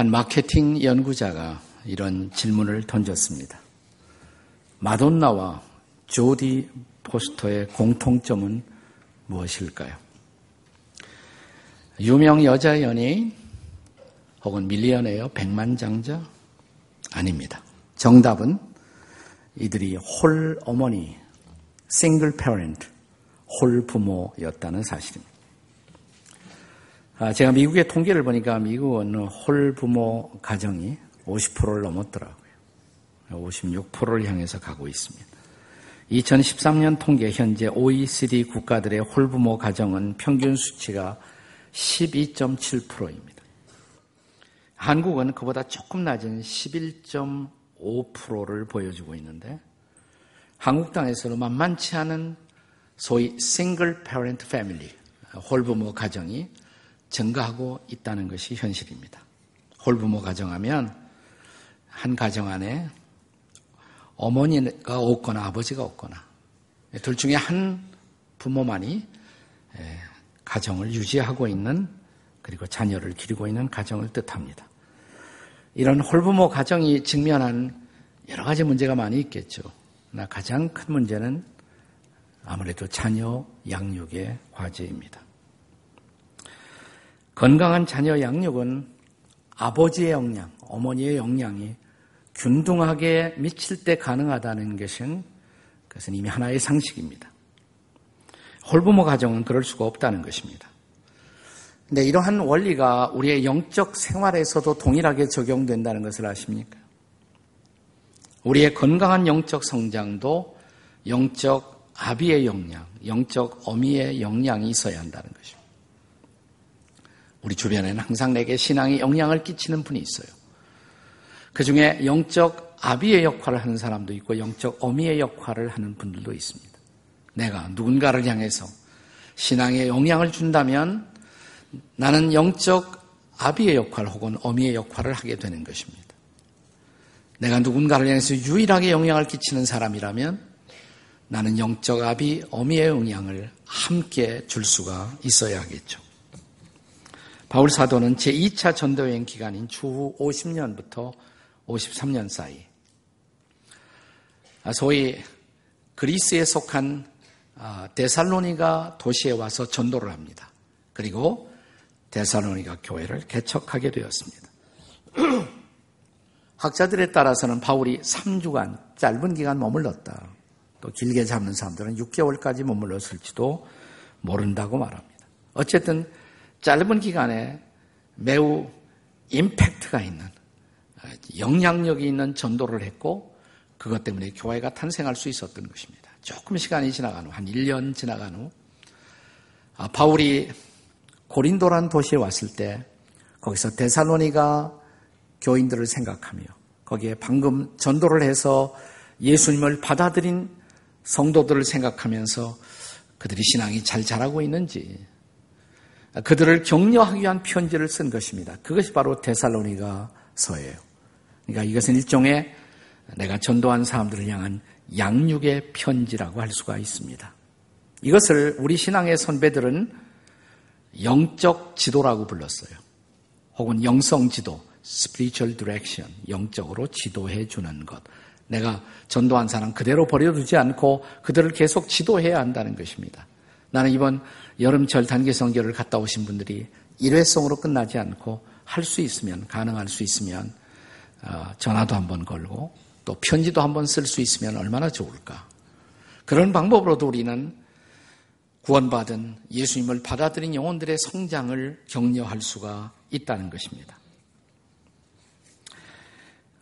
한 마케팅 연구자가 이런 질문을 던졌습니다. 마돈나와 조디 포스터의 공통점은 무엇일까요? 유명 여자 연예인 혹은 millionaire 백만장자 아닙니다. 정답은 이들이 홀 어머니, single parent, 홀 부모였다는 사실입니다. 아, 제가 미국의 통계를 보니까 미국은 홀 부모 가정이 50%를 넘었더라고요. 56%를 향해서 가고 있습니다. 2013년 통계 현재 OECD 국가들의 홀 부모 가정은 평균 수치가 12.7%입니다. 한국은 그보다 조금 낮은 11.5%를 보여주고 있는데 한국 땅에서는 만만치 않은 소위 싱글 페런트 패밀리 홀부모 가정이 증가하고 있다는 것이 현실입니다. 홀부모 가정하면 한 가정 안에 어머니가 없거나 아버지가 없거나 둘 중에 한 부모만이 가정을 유지하고 있는 그리고 자녀를 기르고 있는 가정을 뜻합니다. 이런 홀부모 가정이 직면한 여러 가지 문제가 많이 있겠죠. 가장 큰 문제는 아무래도 자녀 양육의 과제입니다. 건강한 자녀 양육은 아버지의 역량, 어머니의 역량이 균등하게 미칠 때 가능하다는 것은 그것은 이미 하나의 상식입니다. 홀부모 가정은 그럴 수가 없다는 것입니다. 근데 이러한 원리가 우리의 영적 생활에서도 동일하게 적용된다는 것을 아십니까? 우리의 건강한 영적 성장도 영적 아비의 역량, 영적 어미의 역량이 있어야 한다는 것입니다. 우리 주변에는 항상 내게 신앙에 영향을 끼치는 분이 있어요. 그 중에 영적 아비의 역할을 하는 사람도 있고 영적 어미의 역할을 하는 분들도 있습니다. 내가 누군가를 향해서 신앙에 영향을 준다면 나는 영적 아비의 역할 혹은 어미의 역할을 하게 되는 것입니다. 내가 누군가를 향해서 유일하게 영향을 끼치는 사람이라면 나는 영적 아비, 어미의 영향을 함께 줄 수가 있어야 하겠죠. 바울 사도는 제2차 전도여행 기간인 추후 50년부터 53년 사이 아, 소위 그리스에 속한 아, 데살로니가 도시에 와서 전도를 합니다. 그리고 데살로니가 교회를 개척하게 되었습니다. 학자들에 따라서는 바울이 3주간 짧은 기간 머물렀다. 또 길게 잡는 사람들은 6개월까지 머물렀을지도 모른다고 말합니다. 어쨌든 짧은 기간에 매우 임팩트가 있는 영향력이 있는 전도를 했고 그것 때문에 교회가 탄생할 수 있었던 것입니다. 조금 시간이 지나간 후, 한 1년 지나간 후, 아, 바울이 고린도란 도시에 왔을 때 거기서 데살로니가 교인들을 생각하며 거기에 방금 전도를 해서 예수님을 받아들인 성도들을 생각하면서 그들이 신앙이 잘 자라고 있는지 그들을 격려하기 위한 편지를 쓴 것입니다. 그것이 바로 데살로니가 서예요. 그러니까 이것은 일종의 내가 전도한 사람들을 향한 양육의 편지라고 할 수가 있습니다. 이것을 우리 신앙의 선배들은 영적 지도라고 불렀어요. 혹은 영성 지도, spiritual direction, 영적으로 지도해 주는 것. 내가 전도한 사람 그대로 버려두지 않고 그들을 계속 지도해야 한다는 것입니다. 나는 이번 여름철 단기 성교를 갔다 오신 분들이 일회성으로 끝나지 않고 할 수 있으면 가능할 수 있으면 어, 전화도 한번 걸고 또 편지도 한번 쓸 수 있으면 얼마나 좋을까. 그런 방법으로도 우리는 구원받은 예수님을 받아들인 영혼들의 성장을 격려할 수가 있다는 것입니다.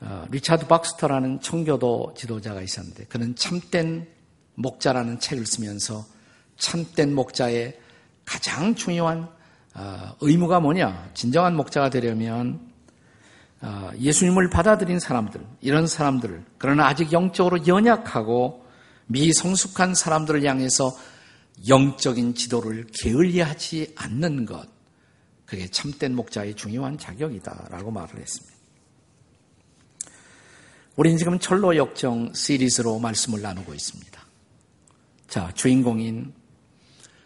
어, 리차드 박스터라는 청교도 지도자가 있었는데 그는 참된 목자라는 책을 쓰면서 참된 목자의 가장 중요한 어, 의무가 뭐냐? 진정한 목자가 되려면 어, 예수님을 받아들인 사람들, 이런 사람들을, 그러나 아직 영적으로 연약하고 미성숙한 사람들을 향해서 영적인 지도를 게을리하지 않는 것, 그게 참된 목자의 중요한 자격이다라고 말을 했습니다. 우리는 지금 철로 역정 시리즈로 말씀을 나누고 있습니다. 자, 주인공인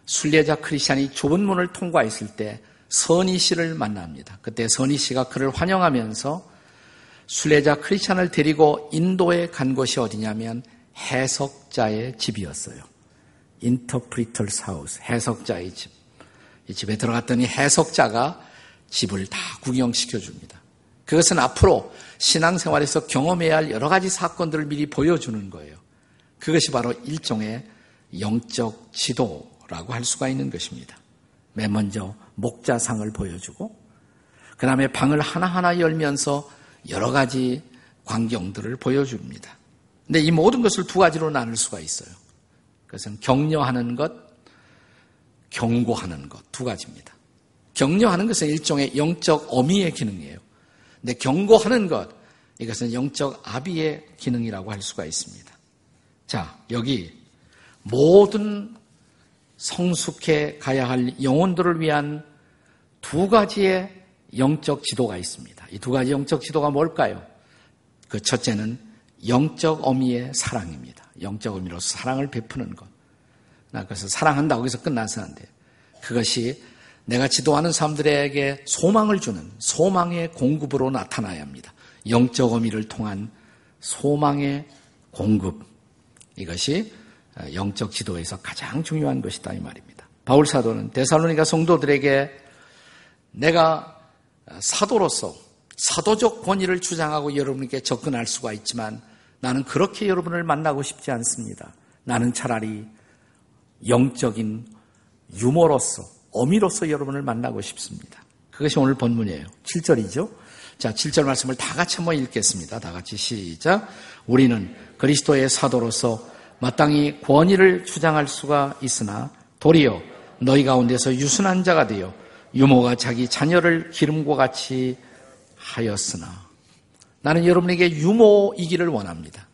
순례자 크리스찬이 좁은 문을 통과했을 때 선희 씨를 만납니다. 그때 선희 씨가 그를 환영하면서 순례자 크리스찬을 데리고 인도에 간 곳이 어디냐면 해석자의 집이었어요. 인터프리터스 하우스, 해석자의 집. 이 집에 들어갔더니 해석자가 집을 다 구경시켜 줍니다. 그것은 앞으로 신앙생활에서 경험해야 할 여러 가지 사건들을 미리 보여주는 거예요. 그것이 바로 일종의 영적 지도 라고 할 수가 있는 것입니다. 맨 먼저 목자상을 보여주고, 그 다음에 방을 하나하나 열면서 여러 가지 광경들을 보여줍니다. 근데 이 모든 것을 두 가지로 나눌 수가 있어요. 그것은 격려하는 것, 경고하는 것 두 가지입니다. 격려하는 것은 일종의 영적 어미의 기능이에요. 근데 경고하는 것, 이것은 영적 아비의 기능이라고 할 수가 있습니다. 자, 여기 모든 성숙해 가야 할 영혼들을 위한 두 가지의 영적 지도가 있습니다. 이 두 가지 영적 지도가 뭘까요? 그 첫째는 영적 어미의 사랑입니다. 영적 의미로서 사랑을 베푸는 것. 나 그래서 사랑한다고 해서 끝나서 안 돼. 그것이 내가 지도하는 사람들에게 소망을 주는 소망의 공급으로 나타나야 합니다. 영적 의미를 통한 소망의 공급. 이것이 영적 지도에서 가장 중요한 것이다 이 말입니다. 바울 사도는 데살로니가 성도들에게 내가 사도로서 사도적 권위를 주장하고 여러분께 접근할 수가 있지만 나는 그렇게 여러분을 만나고 싶지 않습니다. 나는 차라리 영적인 유머로서, 어미로서 여러분을 만나고 싶습니다. 그것이 오늘 본문이에요. 7절이죠. 자, 7절 말씀을 다 같이 한번 읽겠습니다. 다 같이 시작. 우리는 그리스도의 사도로서 마땅히 권위를 주장할 수가 있으나 도리어 너희 가운데서 유순한 자가 되어 유모가 자기 자녀를 기름과 같이 하였으나 나는 여러분에게 유모이기를 원합니다.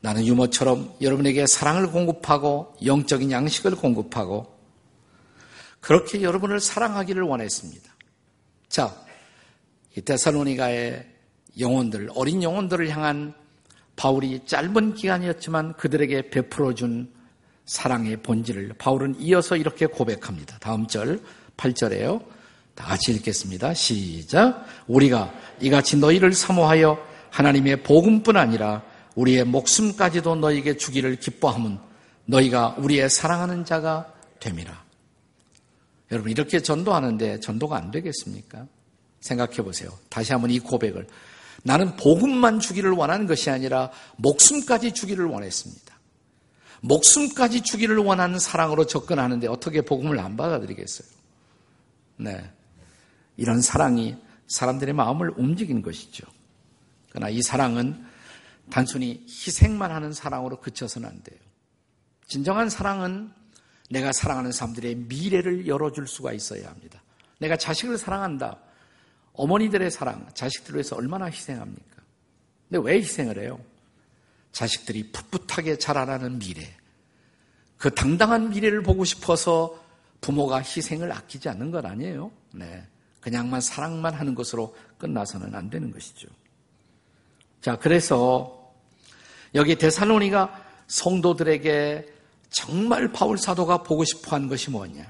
나는 유모처럼 여러분에게 사랑을 공급하고 영적인 양식을 공급하고 그렇게 여러분을 사랑하기를 원했습니다. 자, 이 데살로니가의 영혼들, 어린 영혼들을 향한 바울이 짧은 기간이었지만 그들에게 베풀어 준 사랑의 본질을 바울은 이어서 이렇게 고백합니다. 다음 절, 8절에요. 다 같이 읽겠습니다. 시작. 우리가 이같이 너희를 사모하여 하나님의 복음뿐 아니라 우리의 목숨까지도 너희에게 주기를 기뻐함은 너희가 우리의 사랑하는 자가 됨이라. 여러분 이렇게 전도하는데 전도가 안 되겠습니까? 생각해 보세요. 다시 한번 이 고백을 나는 복음만 주기를 원하는 것이 아니라 목숨까지 주기를 원했습니다. 목숨까지 주기를 원하는 사랑으로 접근하는데 어떻게 복음을 안 받아들이겠어요? 네. 이런 사랑이 사람들의 마음을 움직이는 것이죠. 그러나 이 사랑은 단순히 희생만 하는 사랑으로 그쳐서는 안 돼요. 진정한 사랑은 내가 사랑하는 사람들의 미래를 열어줄 수가 있어야 합니다. 내가 자식을 사랑한다. 어머니들의 사랑, 자식들을 위해서 얼마나 희생합니까? 근데 왜 희생을 해요? 자식들이 풋풋하게 자라나는 미래, 그 당당한 미래를 보고 싶어서 부모가 희생을 아끼지 않는 것 아니에요? 네. 그냥만 사랑만 하는 것으로 끝나서는 안 되는 것이죠. 자, 그래서 여기 데살로니가 성도들에게 정말 바울 사도가 보고 싶어 한 것이 뭐냐?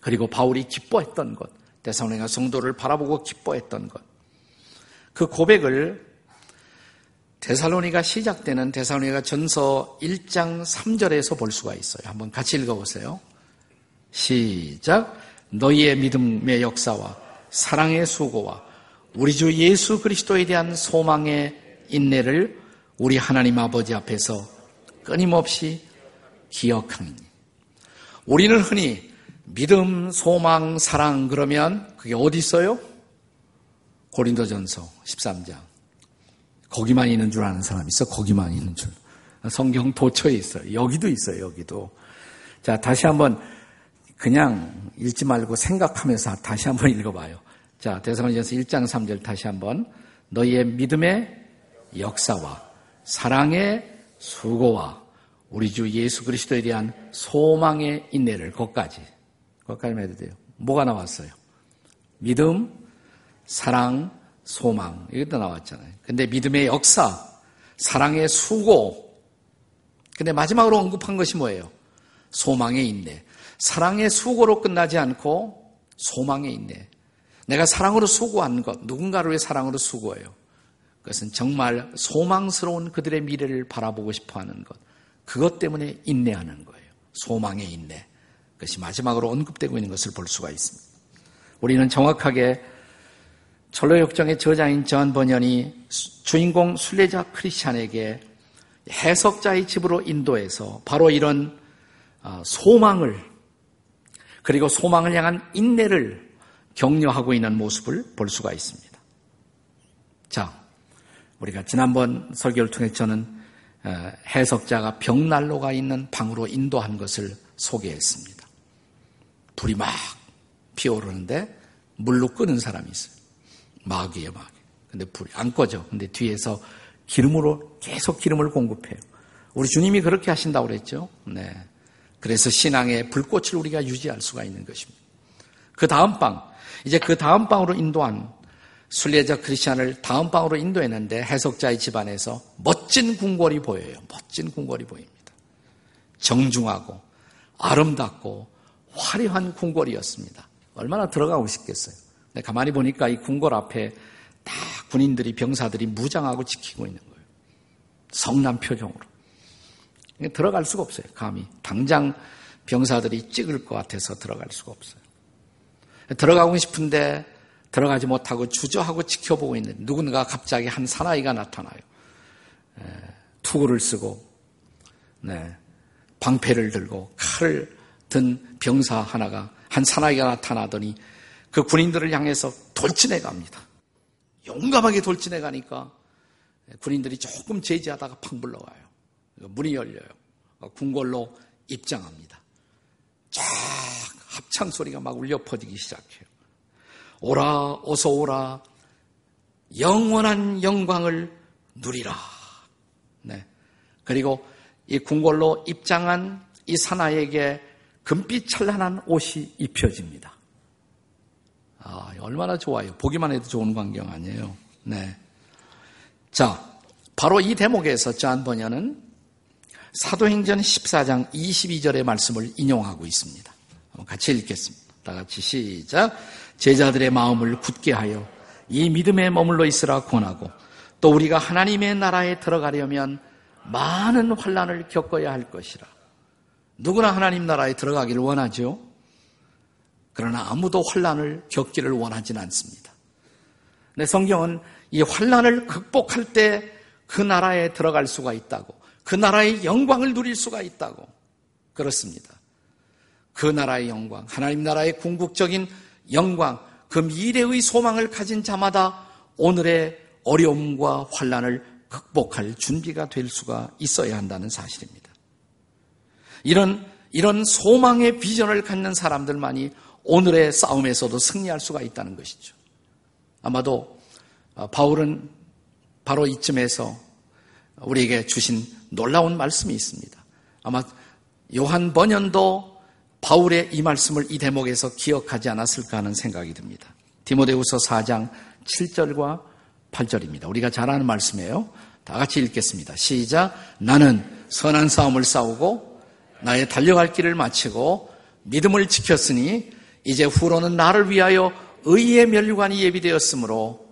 그리고 바울이 기뻐했던 것, 데살로니가 성도를 바라보고 기뻐했던 것. 그 고백을 데살로니가 시작되는 데살로니가 전서 1장 3절에서 볼 수가 있어요. 한번 같이 읽어보세요. 시작. 너희의 믿음의 역사와 사랑의 수고와 우리 주 예수 그리스도에 대한 소망의 인내를 우리 하나님 아버지 앞에서 끊임없이 기억하니. 우리는 흔히 믿음, 소망, 사랑 그러면 그게 어디 있어요? 고린도전서 13장. 거기만 있는 줄 아는 사람 있어? 거기만 있는 줄. 성경 도처에 있어요. 여기도 있어요. 여기도. 자, 다시 한번 그냥 읽지 말고 생각하면서 다시 한번 읽어봐요. 자, 대사관전서 1장 3절 다시 한번 너희의 믿음의 역사와 사랑의 수고와 우리 주 예수 그리스도에 대한 소망의 인내를 거기까지 거기까지만 해도 돼요. 뭐가 나왔어요? 믿음, 사랑, 소망 이것도 나왔잖아요. 근데 믿음의 역사, 사랑의 수고 근데 마지막으로 언급한 것이 뭐예요? 소망의 인내. 사랑의 수고로 끝나지 않고 소망의 인내. 내가 사랑으로 수고한 것, 누군가를 위해 사랑으로 수고해요. 그것은 정말 소망스러운 그들의 미래를 바라보고 싶어 하는 것. 그것 때문에 인내하는 거예요. 소망의 인내. 그것이 마지막으로 언급되고 있는 것을 볼 수가 있습니다. 우리는 정확하게 철로역정의 저자인 전 번연이 주인공 순례자 크리스찬에게 해석자의 집으로 인도해서 바로 이런 어, 소망을 그리고 소망을 향한 인내를 격려하고 있는 모습을 볼 수가 있습니다. 자, 우리가 지난번 설교를 통해 저는 어, 해석자가 벽난로가 있는 방으로 인도한 것을 소개했습니다. 불이 막 피어오르는데 물로 끄는 사람이 있어요. 마귀에요, 마귀. 근데 불이 안 꺼져. 근데 뒤에서 기름으로 계속 기름을 공급해요. 우리 주님이 그렇게 하신다고 그랬죠. 네. 그래서 신앙의 불꽃을 우리가 유지할 수가 있는 것입니다. 그 다음 방, 이제 그 다음 방으로 인도한 순례자 크리스찬을 다음 방으로 인도했는데 해석자의 집안에서 멋진 궁궐이 보여요. 멋진 궁궐이 보입니다. 정중하고 아름답고 화려한 궁궐이었습니다. 얼마나 들어가고 싶겠어요. 근데 가만히 보니까 이 궁궐 앞에 다 군인들이 병사들이 무장하고 지키고 있는 거예요. 성남 표정으로. 들어갈 수가 없어요. 감히 당장 병사들이 찍을 것 같아서 들어갈 수가 없어요. 들어가고 싶은데 들어가지 못하고 주저하고 지켜보고 있는 누군가 갑자기 한 사나이가 나타나요. 투구를 쓰고 네, 방패를 들고 칼을 든 병사 하나가 한 사나이가 나타나더니 그 군인들을 향해서 돌진해 갑니다. 용감하게 돌진해 가니까 군인들이 조금 제지하다가 팡 불러와요. 문이 열려요. 궁궐로 입장합니다. 쫙 합창 소리가 막 울려 퍼지기 시작해요. 오라, 어서 오라. 영원한 영광을 누리라. 네. 그리고 이 궁궐로 입장한 이 사나이에게 금빛 찬란한 옷이 입혀집니다. 아, 얼마나 좋아요. 보기만 해도 좋은 광경 아니에요. 네. 자, 바로 이 대목에서 짠 번연은 사도행전 14장 22절의 말씀을 인용하고 있습니다. 같이 읽겠습니다. 다 같이 시작. 제자들의 마음을 굳게 하여 이 믿음에 머물러 있으라 권하고 또 우리가 하나님의 나라에 들어가려면 많은 환란을 겪어야 할 것이라. 누구나 하나님 나라에 들어가기를 원하죠. 그러나 아무도 환란을 겪기를 원하지는 않습니다. 근 성경은 이 환란을 극복할 때 그 나라에 들어갈 수가 있다고, 그 나라의 영광을 누릴 수가 있다고 그렇습니다. 그 나라의 영광, 하나님 나라의 궁극적인 영광, 그 미래의 소망을 가진 자마다 오늘의 어려움과 환란을 극복할 준비가 될 수가 있어야 한다는 사실입니다. 이런 이런 소망의 비전을 갖는 사람들만이 오늘의 싸움에서도 승리할 수가 있다는 것이죠. 아마도 어, 바울은 바로 이쯤에서 우리에게 주신 놀라운 말씀이 있습니다. 아마 요한 번연도 바울의 이 말씀을 이 대목에서 기억하지 않았을까 하는 생각이 듭니다. 디모데후서 4장 7절과 8절입니다. 우리가 잘 아는 말씀이에요. 다 같이 읽겠습니다. 시작. 나는 선한 싸움을 싸우고 나의 달려갈 길을 마치고 믿음을 지켰으니 이제 후로는 나를 위하여 의의 면류관이 예비되었으므로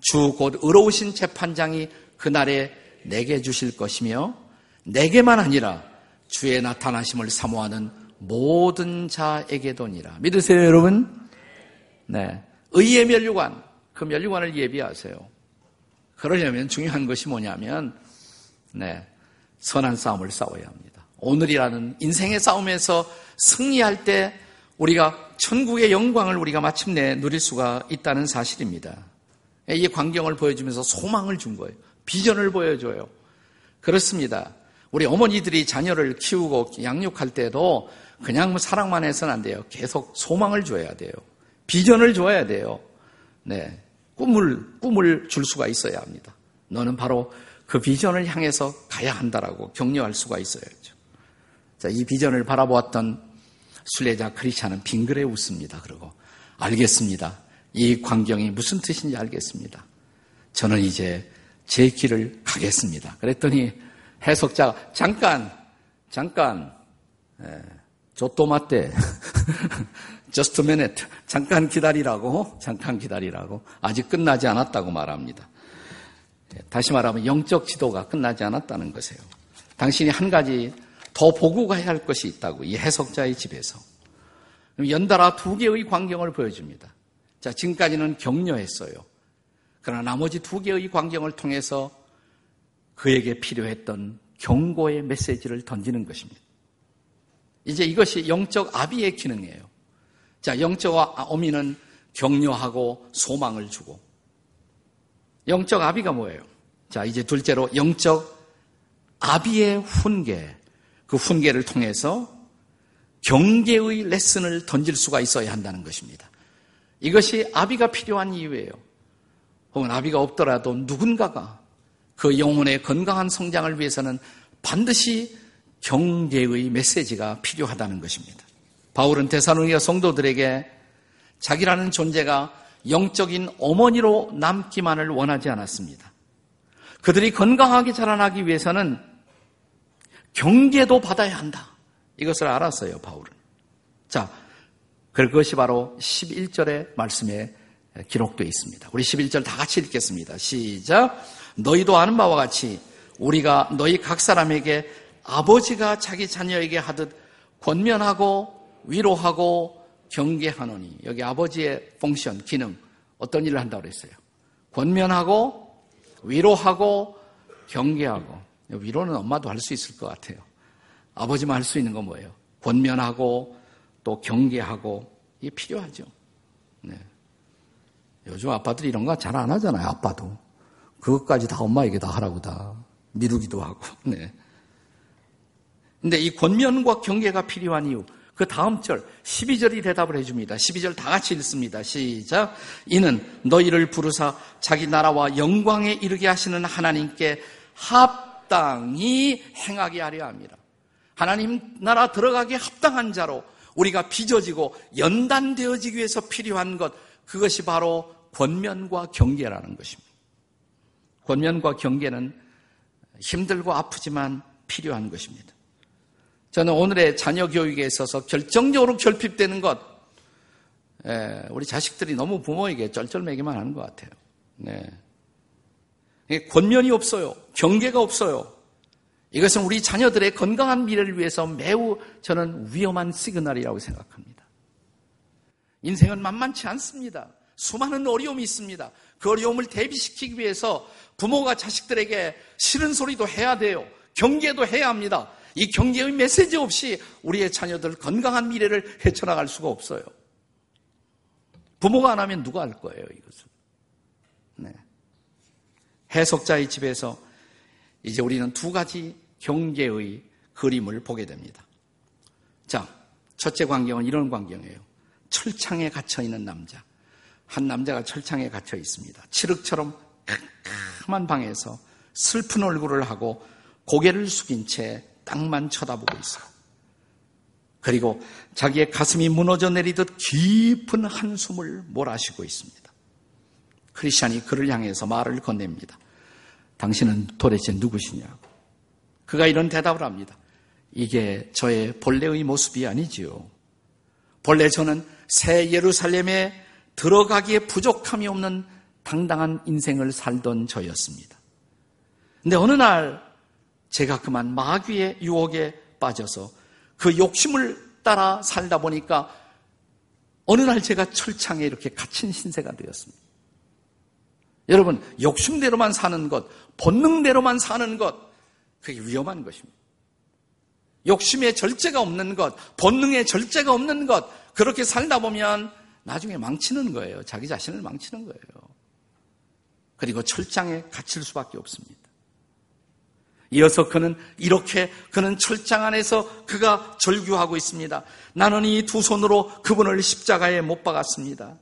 주 곧 의로우신 재판장이 그날에 내게 주실 것이며 내게만 아니라 주의 나타나심을 사모하는 모든 자에게도니라. 믿으세요, 여러분? 네. 의의 면류관, 그 면류관을 예비하세요. 그러려면 중요한 것이 뭐냐면, 네. 선한 싸움을 싸워야 합니다. 오늘이라는 인생의 싸움에서 승리할 때 우리가 천국의 영광을 우리가 마침내 누릴 수가 있다는 사실입니다. 이 광경을 보여주면서 소망을 준 거예요. 비전을 보여줘요. 그렇습니다. 우리 어머니들이 자녀를 키우고 양육할 때도 그냥 뭐 사랑만 해서는 안 돼요. 계속 소망을 줘야 돼요. 비전을 줘야 돼요. 네. 꿈을, 꿈을 줄 수가 있어야 합니다. 너는 바로 그 비전을 향해서 가야 한다라고 격려할 수가 있어야죠. 자, 이 비전을 바라보았던 순례자 크리스찬은 빙그레 웃습니다. 그러고 알겠습니다. 이 광경이 무슨 뜻인지 알겠습니다. 저는 이제 제 길을 가겠습니다. 그랬더니 해석자가 잠깐 잠깐 예, 조또마떼 a minute. 잠깐 기다리라고, 잠깐 기다리라고. 아직 끝나지 않았다고 말합니다. 다시 말하면 영적 지도가 끝나지 않았다는 것이에요. 당신이 한 가지 더 보고 가야 할 것이 있다고, 이 해석자의 집에서. 연달아 두 개의 광경을 보여줍니다. 자, 지금까지는 격려했어요. 그러나 나머지 두 개의 광경을 통해서 그에게 필요했던 경고의 메시지를 던지는 것입니다. 이제 이것이 영적 아비의 기능이에요. 자, 영적 어미는 격려하고 소망을 주고 영적 아비가 뭐예요? 자, 이제 둘째로 영적 아비의 훈계. 그 훈계를 통해서 경계의 레슨을 던질 수가 있어야 한다는 것입니다. 이것이 아비가 필요한 이유예요. 혹은 아비가 없더라도 누군가가 그 영혼의 건강한 성장을 위해서는 반드시 경계의 메시지가 필요하다는 것입니다. 바울은 대사로니가 성도들에게 자기라는 존재가 영적인 어머니로 남기만을 원하지 않았습니다. 그들이 건강하게 자라나기 위해서는 경계도 받아야 한다. 이것을 알았어요, 바울은. 자, 그것이 바로 11절의 말씀에 기록되어 있습니다. 우리 11절 다 같이 읽겠습니다. 시작. 너희도 아는 바와 같이 우리가 너희 각 사람에게 아버지가 자기 자녀에게 하듯 권면하고 위로하고 경계하노니 여기 아버지의 펑션, 기능 어떤 일을 한다고 그랬어요? 권면하고 위로하고 경계하고 위로는 엄마도 할 수 있을 것 같아요. 아버지만 할 수 있는 건 뭐예요? 권면하고 또 경계하고 이게 필요하죠. 네. 요즘 아빠들이 이런 거 잘 안 하잖아요. 아빠도 그것까지 다 엄마에게 다 하라고 다 미루기도 하고. 네. 근데 이 권면과 경계가 필요한 이유 그 다음 절 12절이 대답을 해줍니다. 12절 다 같이 읽습니다. 시작. 이는 너희를 부르사 자기 나라와 영광에 이르게 하시는 하나님께 합 당히 행하게 하려 합니다. 하나님 나라 들어가기 합당한 자로 우리가 빚어지고 연단되어지기 위해서 필요한 것 그것이 바로 권면과 경계라는 것입니다. 권면과 경계는 힘들고 아프지만 필요한 것입니다. 저는 오늘의 자녀 교육에 있어서 결정적으로 결핍되는 것, 예, 우리 자식들이 너무 부모에게 쩔쩔매기만 하는 것 같아요. 네. 권면이 없어요. 경계가 없어요. 이것은 우리 자녀들의 건강한 미래를 위해서 매우 저는 위험한 시그널이라고 생각합니다. 인생은 만만치 않습니다. 수많은 어려움이 있습니다. 그 어려움을 대비시키기 위해서 부모가 자식들에게 싫은 소리도 해야 돼요. 경계도 해야 합니다. 이 경계의 메시지 없이 우리의 자녀들 건강한 미래를 헤쳐나갈 수가 없어요. 부모가 안 하면 누가 할 거예요, 이것을. 네. 해석자의 집에서 이제 우리는 두 가지 경계의 그림을 보게 됩니다. 자, 첫째 광경은 이런 광경이에요. 철창에 갇혀 있는 남자. 한 남자가 철창에 갇혀 있습니다. 칠흑처럼 캄캄한 방에서 슬픈 얼굴을 하고 고개를 숙인 채 땅만 쳐다보고 있어요. 그리고 자기의 가슴이 무너져 내리듯 깊은 한숨을 몰아쉬고 있습니다. 크리스찬이 그를 향해서 말을 건넵니다. 당신은 도대체 누구시냐고. 그가 이런 대답을 합니다. 이게 저의 본래의 모습이 아니지요. 본래 저는 새 예루살렘에 들어가기에 부족함이 없는 당당한 인생을 살던 저였습니다. 근데 어느 날 제가 그만 마귀의 유혹에 빠져서 그 욕심을 따라 살다 보니까 어느 날 제가 철창에 이렇게 갇힌 신세가 되었습니다. 여러분, 욕심대로만 사는 것, 본능대로만 사는 것, 그게 위험한 것입니다. 욕심의 절제가 없는 것, 본능의 절제가 없는 것, 그렇게 살다 보면 나중에 망치는 거예요. 자기 자신을 망치는 거예요. 그리고 철장에 갇힐 수밖에 없습니다. 이어서 그는 이렇게 그는 철장 안에서 그가 절규하고 있습니다. 나는 이 두 손으로 그분을 십자가에 못 박았습니다.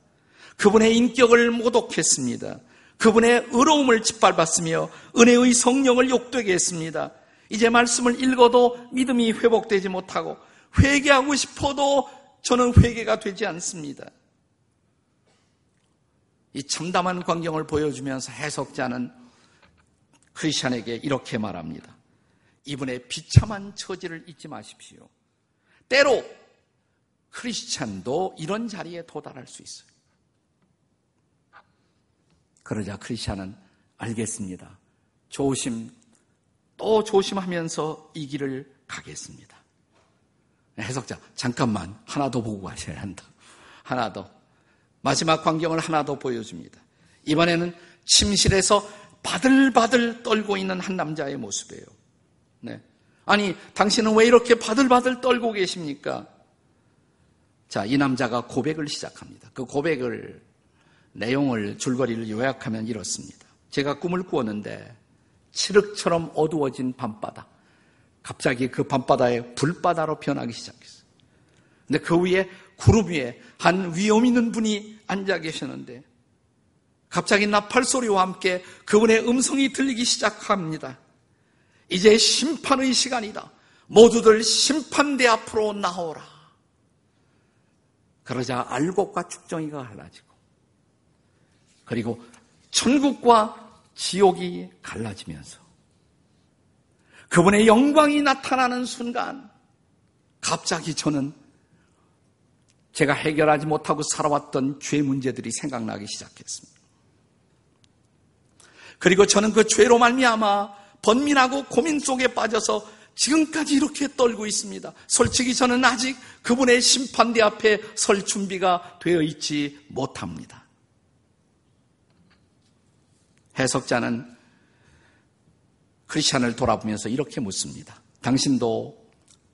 그분의 인격을 모독했습니다. 그분의 의로움을 짓밟았으며 은혜의 성령을 욕되게 했습니다. 이제 말씀을 읽어도 믿음이 회복되지 못하고 회개하고 싶어도 저는 회개가 되지 않습니다. 이 참담한 광경을 보여주면서 해석자는 크리스천에게 이렇게 말합니다. 이분의 비참한 처지를 잊지 마십시오. 때로 크리스찬도 이런 자리에 도달할 수 있어요. 그러자 크리스찬은 알겠습니다. 조심, 또 조심하면서 이 길을 가겠습니다. 해석자, 잠깐만, 하나 더 보고 가셔야 한다. 하나 더. 마지막 광경을 하나 더 보여줍니다. 이번에는 침실에서 바들바들 떨고 있는 한 남자의 모습이에요. 네. 아니, 당신은 왜 이렇게 바들바들 떨고 계십니까? 자, 이 남자가 고백을 시작합니다. 그 고백을, 내용을, 줄거리를 요약하면 이렇습니다. 제가 꿈을 꾸었는데, 칠흑처럼 어두워진 밤바다. 갑자기 그 밤바다에 불바다로 변하기 시작했어요. 근데 그 위에, 구름 위에 한 위험 있는 분이 앉아 계셨는데, 갑자기 나팔 소리와 함께 그분의 음성이 들리기 시작합니다. 이제 심판의 시간이다. 모두들 심판대 앞으로 나오라. 그러자 알곡과 축정이가 갈라지고 그리고 천국과 지옥이 갈라지면서 그분의 영광이 나타나는 순간 갑자기 저는 제가 해결하지 못하고 살아왔던 죄 문제들이 생각나기 시작했습니다. 그리고 저는 그 죄로 말미암아 번민하고 고민 속에 빠져서 지금까지 이렇게 떨고 있습니다. 솔직히 저는 아직 그분의 심판대 앞에 설 준비가 되어 있지 못합니다. 해석자는 크리스찬을 돌아보면서 이렇게 묻습니다. 당신도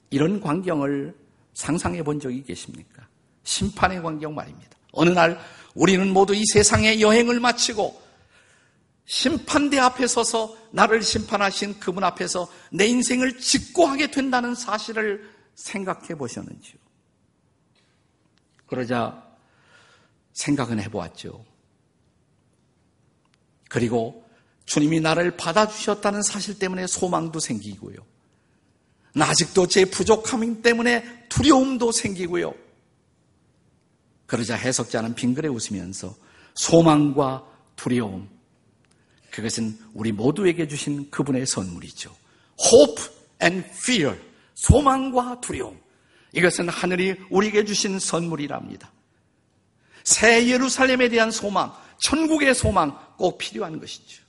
이런 광경을 상상해 본 적이 계십니까? 심판의 광경 말입니다. 어느 날 우리는 모두 이 세상의 여행을 마치고 심판대 앞에 서서 나를 심판하신 그분 앞에서 내 인생을 직고하게 된다는 사실을 생각해 보셨는지요? 그러자 생각은 해보았죠. 그리고 주님이 나를 받아주셨다는 사실 때문에 소망도 생기고요. 나 아직도 제 부족함 때문에 두려움도 생기고요. 그러자 해석자는 빙그레 웃으면서 소망과 두려움, 그것은 우리 모두에게 주신 그분의 선물이죠. Hope and fear, 소망과 두려움. 이것은 하늘이 우리에게 주신 선물이랍니다. 새 예루살렘에 대한 소망, 천국의 소망 꼭 필요한 것이죠.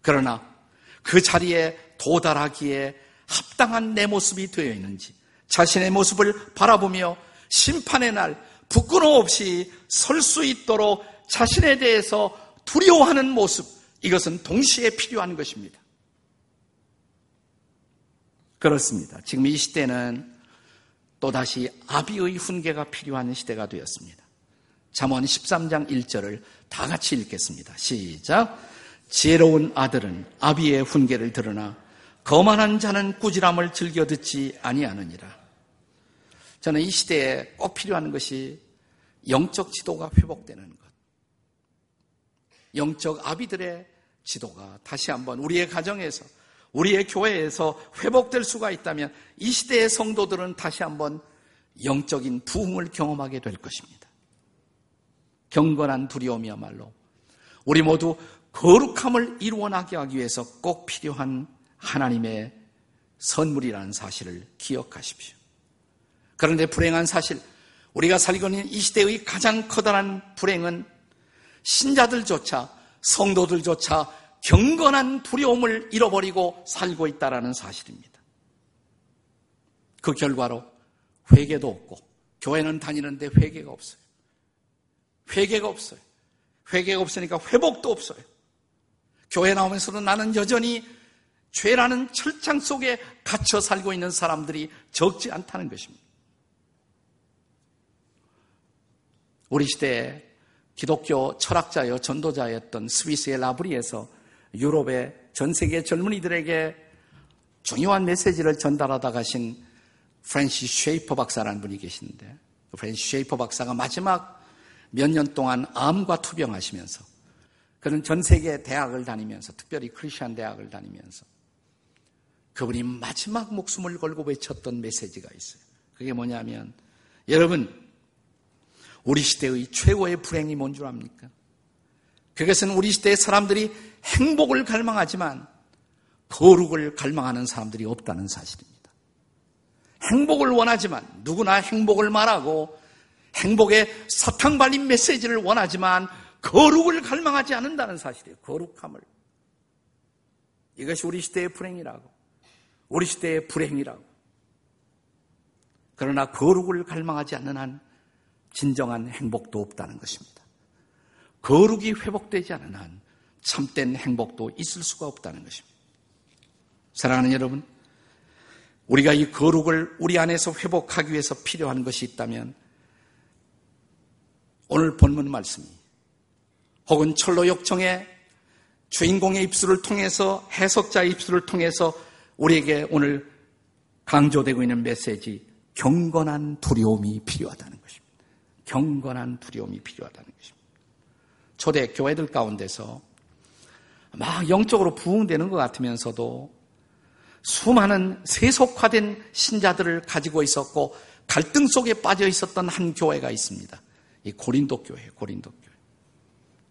그러나 그 자리에 도달하기에 합당한 내 모습이 되어 있는지 자신의 모습을 바라보며 심판의 날 부끄러움 없이 설 수 있도록 자신에 대해서 두려워하는 모습 이것은 동시에 필요한 것입니다. 그렇습니다. 지금 이 시대는 또다시 아비의 훈계가 필요한 시대가 되었습니다. 잠언 13장 1절을 다 같이 읽겠습니다. 시작. 지혜로운 아들은 아비의 훈계를 들으나 거만한 자는 꾸지람을 즐겨 듣지 아니하느니라. 저는 이 시대에 꼭 필요한 것이 영적 지도가 회복되는 것. 영적 아비들의 지도가 다시 한번 우리의 가정에서 우리의 교회에서 회복될 수가 있다면 이 시대의 성도들은 다시 한번 영적인 부흥을 경험하게 될 것입니다. 경건한 두려움이야말로 우리 모두 거룩함을 이루어나게 하기 위해서 꼭 필요한 하나님의 선물이라는 사실을 기억하십시오. 그런데 불행한 사실, 우리가 살고 있는 이 시대의 가장 커다란 불행은 신자들조차 성도들조차 경건한 두려움을 잃어버리고 살고 있다는 사실입니다. 그 결과로 회개도 없고 교회는 다니는데 회개가 없어요. 회개가 없어요. 회개가 없으니까 회복도 없어요. 교회 나오면서도 나는 여전히 죄라는 철창 속에 갇혀 살고 있는 사람들이 적지 않다는 것입니다. 우리 시대에 기독교 철학자요 전도자였던 스위스의 라브리에서 유럽의 전 세계 젊은이들에게 중요한 메시지를 전달하다 가신 프랜시스 쉐이퍼 박사라는 분이 계시는데 프랜시스 쉐이퍼 박사가 마지막 몇 년 동안 암과 투병하시면서 그는 전 세계 대학을 다니면서 특별히 크리스천 대학을 다니면서 그분이 마지막 목숨을 걸고 외쳤던 메시지가 있어요. 그게 뭐냐면 여러분 우리 시대의 최고의 불행이 뭔 줄 압니까? 그것은 우리 시대의 사람들이 행복을 갈망하지만 거룩을 갈망하는 사람들이 없다는 사실입니다. 행복을 원하지만 누구나 행복을 말하고 행복의 사탕 발린 메시지를 원하지만 거룩을 갈망하지 않는다는 사실이에요. 거룩함을. 이것이 우리 시대의 불행이라고. 우리 시대의 불행이라고. 그러나 거룩을 갈망하지 않는 한 진정한 행복도 없다는 것입니다. 거룩이 회복되지 않은 한 참된 행복도 있을 수가 없다는 것입니다. 사랑하는 여러분, 우리가 이 거룩을 우리 안에서 회복하기 위해서 필요한 것이 있다면 오늘 본문 말씀이 혹은 철로 역정의 주인공의 입술을 통해서 해석자의 입술을 통해서 우리에게 오늘 강조되고 있는 메시지 경건한 두려움이 필요하다는 것입니다. 경건한 두려움이 필요하다는 것입니다. 초대 교회들 가운데서 막 영적으로 부흥되는 것 같으면서도 수많은 세속화된 신자들을 가지고 있었고 갈등 속에 빠져 있었던 한 교회가 있습니다. 이 고린도 교회, 고린도 교회.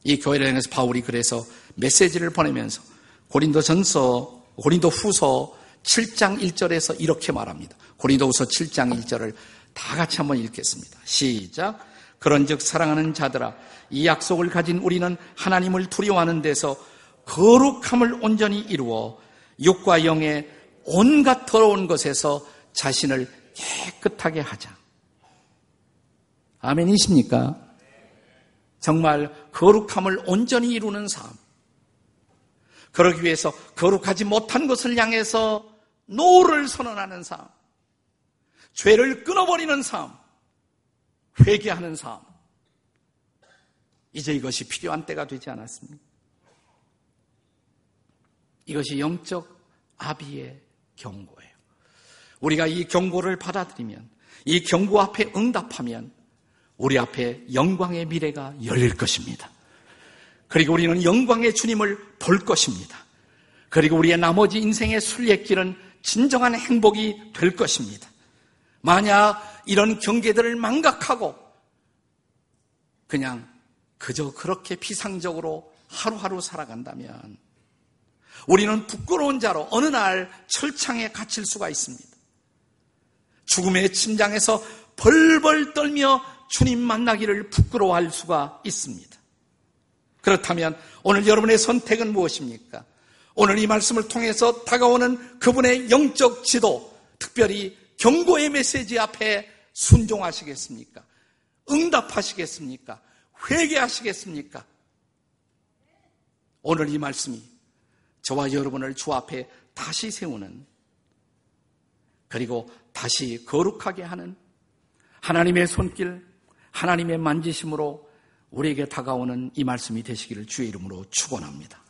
이 교회를 향해서 바울이 그래서 메시지를 보내면서 고린도 전서, 고린도 후서 7장 1절에서 이렇게 말합니다. 고린도 후서 7장 1절을 다 같이 한번 읽겠습니다. 시작. 그런즉 사랑하는 자들아 이 약속을 가진 우리는 하나님을 두려워하는 데서 거룩함을 온전히 이루어 육과 영의 온갖 더러운 것에서 자신을 깨끗하게 하자. 아멘이십니까? 정말 거룩함을 온전히 이루는 삶. 그러기 위해서 거룩하지 못한 것을 향해서 No를 선언하는 삶. 죄를 끊어버리는 삶. 회개하는 삶. 이제 이것이 필요한 때가 되지 않았습니까? 이것이 영적 아비의 경고예요. 우리가 이 경고를 받아들이면, 이 경고 앞에 응답하면, 우리 앞에 영광의 미래가 열릴 것입니다. 그리고 우리는 영광의 주님을 볼 것입니다. 그리고 우리의 나머지 인생의 순례길은 진정한 행복이 될 것입니다. 만약 이런 경계들을 망각하고 그냥 그저 그렇게 피상적으로 하루하루 살아간다면 우리는 부끄러운 자로 어느 날 철창에 갇힐 수가 있습니다. 죽음의 침장에서 벌벌 떨며 주님 만나기를 부끄러워할 수가 있습니다. 그렇다면 오늘 여러분의 선택은 무엇입니까? 오늘 이 말씀을 통해서 다가오는 그분의 영적 지도, 특별히 경고의 메시지 앞에 순종하시겠습니까? 응답하시겠습니까? 회개하시겠습니까? 오늘 이 말씀이 저와 여러분을 주 앞에 다시 세우는 그리고 다시 거룩하게 하는 하나님의 손길, 하나님의 만지심으로 우리에게 다가오는 이 말씀이 되시기를 주의 이름으로 축원합니다.